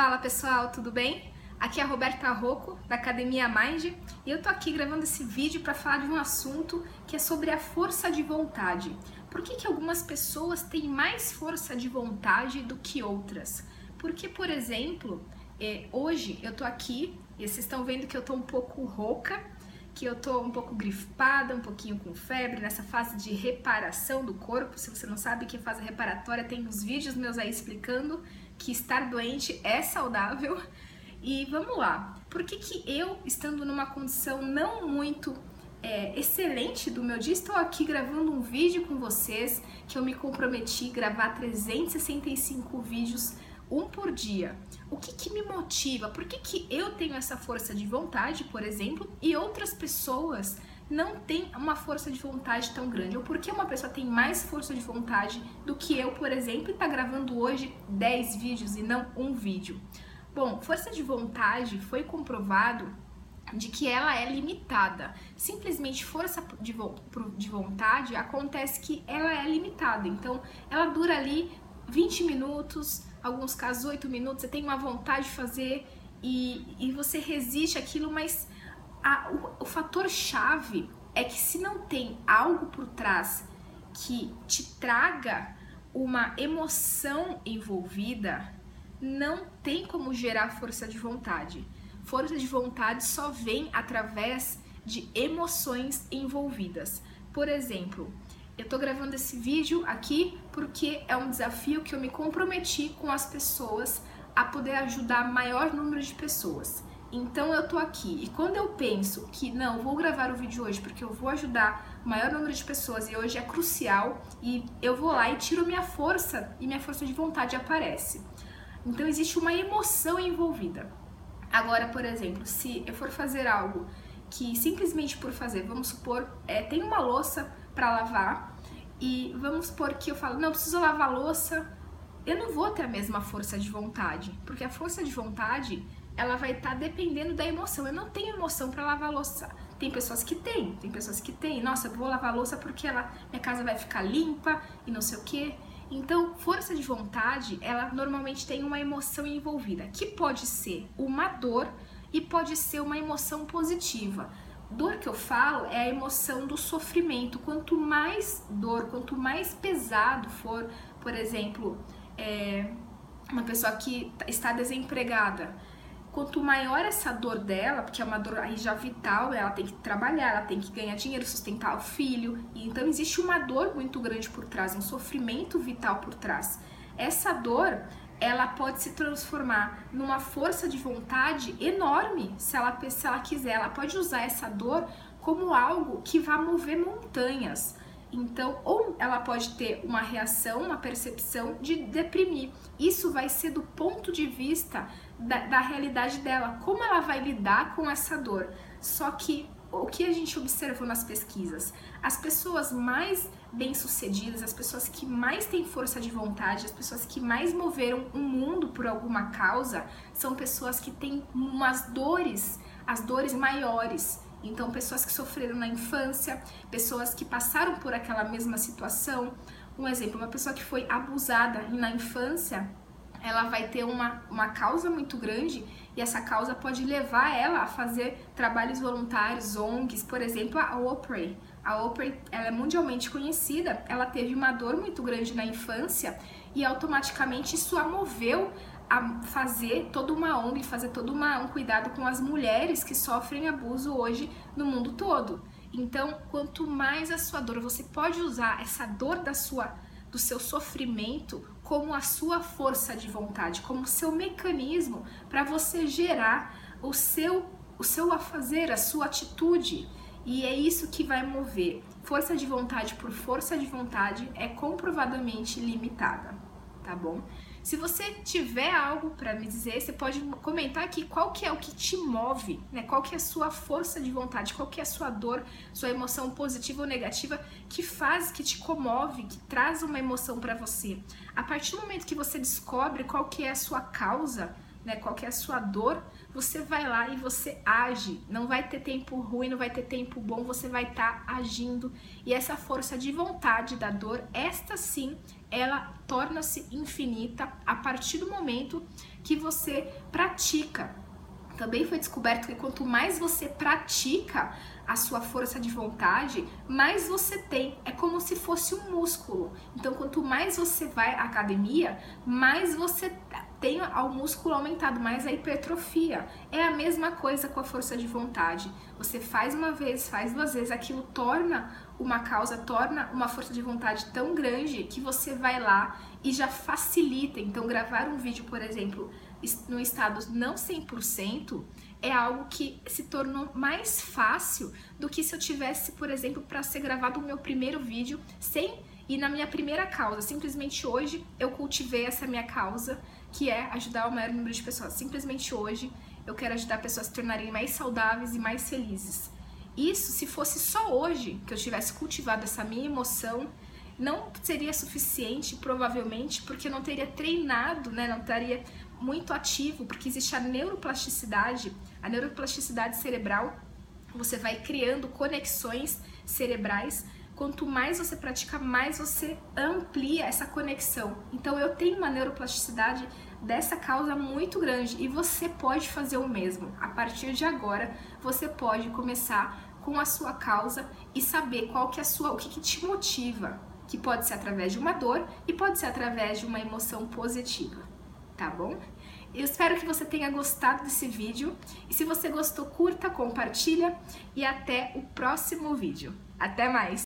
Fala pessoal, tudo bem? Aqui é a Roberta Rocco, da Academia Mind, e eu tô aqui gravando esse vídeo para falar de um assunto que é sobre a força de vontade. Por que, que algumas pessoas têm mais força de vontade do que outras? Porque, por exemplo, é, hoje eu tô aqui e vocês estão vendo que eu tô um pouco rouca, que eu tô um pouco gripada, um pouquinho com febre, nessa fase de reparação do corpo. Se você não sabe que fase reparatória, tem uns vídeos meus aí explicando que estar doente é saudável. E vamos lá, por que, que eu, estando numa condição não muito é, excelente do meu dia, estou aqui gravando um vídeo com vocês que eu me comprometi a gravar 365 vídeos um por dia. O que, que me motiva? Por que, que eu tenho essa força de vontade, por exemplo, e outras pessoas não têm uma força de vontade tão grande? Ou por que uma pessoa tem mais força de vontade do que eu, por exemplo, e está gravando hoje 10 vídeos e não um vídeo? Bom, força de vontade foi comprovado de que ela é limitada. Simplesmente força de, vo de vontade acontece que ela é limitada. Então, ela dura ali 20 minutos, alguns casos 8 minutos, você tem uma vontade de fazer e, e você resiste aquilo, mas a, o, o fator chave é que se não tem algo por trás que te traga uma emoção envolvida, não tem como gerar força de vontade. Força de vontade só vem através de emoções envolvidas. Por exemplo, eu tô gravando esse vídeo aqui porque é um desafio que eu me comprometi com as pessoas a poder ajudar maior número de pessoas. Então eu tô aqui e quando eu penso que não, vou gravar o vídeo hoje porque eu vou ajudar o maior número de pessoas e hoje é crucial e eu vou lá e tiro minha força e minha força de vontade aparece. Então existe uma emoção envolvida. Agora, por exemplo, se eu for fazer algo que simplesmente por fazer, vamos supor, é, tem uma louça para lavar e vamos supor que eu falo, não, preciso lavar louça, eu não vou ter a mesma força de vontade, porque a força de vontade ela vai estar tá dependendo da emoção. Eu não tenho emoção para lavar louça. Tem pessoas que têm, tem pessoas que têm. Nossa, eu vou lavar louça porque ela, minha casa vai ficar limpa e não sei o que. Então, força de vontade, ela normalmente tem uma emoção envolvida, que pode ser uma dor e pode ser uma emoção positiva. Dor que eu falo é a emoção do sofrimento. Quanto mais dor, quanto mais pesado for, por exemplo, é, uma pessoa que está desempregada, quanto maior essa dor dela, porque é uma dor aí já vital, ela tem que trabalhar, ela tem que ganhar dinheiro, sustentar o filho, e então existe uma dor muito grande por trás, um sofrimento vital por trás. Essa dor, ela pode se transformar numa força de vontade enorme se ela, se ela quiser. Ela pode usar essa dor como algo que vai mover montanhas. Então, ou ela pode ter uma reação, uma percepção de deprimir. Isso vai ser do ponto de vista da, da realidade dela, como ela vai lidar com essa dor. Só que o que a gente observou nas pesquisas? As pessoas mais bem-sucedidas, as pessoas que mais têm força de vontade, as pessoas que mais moveram o mundo por alguma causa, são pessoas que têm umas dores, as dores maiores. Então, pessoas que sofreram na infância, pessoas que passaram por aquela mesma situação. Um exemplo, uma pessoa que foi abusada na infância, ela vai ter uma, uma causa muito grande e essa causa pode levar ela a fazer trabalhos voluntários, ONGs, por exemplo, a Oprah. A Oprah ela é mundialmente conhecida, ela teve uma dor muito grande na infância e automaticamente isso a moveu a fazer toda uma ONG, fazer todo uma, um cuidado com as mulheres que sofrem abuso hoje no mundo todo. Então, quanto mais a sua dor, você pode usar essa dor da sua do seu sofrimento como a sua força de vontade, como seu mecanismo para você gerar o seu o seu a fazer, a sua atitude. E é isso que vai mover. Força de vontade por força de vontade é comprovadamente limitada, tá bom? Se você tiver algo para me dizer, você pode comentar aqui qual que é o que te move, né? Qual que é a sua força de vontade, qual que é a sua dor, sua emoção positiva ou negativa que faz, que te comove, que traz uma emoção para você. A partir do momento que você descobre qual que é a sua causa, né, qual é a sua dor, você vai lá e você age. Não vai ter tempo ruim, não vai ter tempo bom, você vai estar tá agindo. E essa força de vontade da dor, esta sim, ela torna-se infinita a partir do momento que você pratica. Também foi descoberto que quanto mais você pratica a sua força de vontade, mais você tem. É como se fosse um músculo. Então, quanto mais você vai à academia, mais você tem o músculo aumentado, mais a hipertrofia. É a mesma coisa com a força de vontade. Você faz uma vez, faz duas vezes, aquilo torna uma causa, torna uma força de vontade tão grande que você vai lá e já facilita. Então, gravar um vídeo, por exemplo, no estado não 100%, é algo que se tornou mais fácil do que se eu tivesse, por exemplo, para ser gravado o meu primeiro vídeo sem ir na minha primeira causa. Simplesmente hoje eu cultivei essa minha causa, que é ajudar o maior número de pessoas. Simplesmente hoje eu quero ajudar pessoas a se tornarem mais saudáveis e mais felizes. Isso, se fosse só hoje que eu tivesse cultivado essa minha emoção, não seria suficiente, provavelmente, porque eu não teria treinado, né? Não estaria muito ativo, porque existe a neuroplasticidade, a neuroplasticidade cerebral. Você vai criando conexões cerebrais. Quanto mais você pratica, mais você amplia essa conexão. Então eu tenho uma neuroplasticidade dessa causa muito grande e você pode fazer o mesmo. A partir de agora, você pode começar com a sua causa e saber qual que é a sua, o que, que te motiva, que pode ser através de uma dor e pode ser através de uma emoção positiva, tá bom? Eu espero que você tenha gostado desse vídeo e se você gostou, curta, compartilha e até o próximo vídeo. Até mais!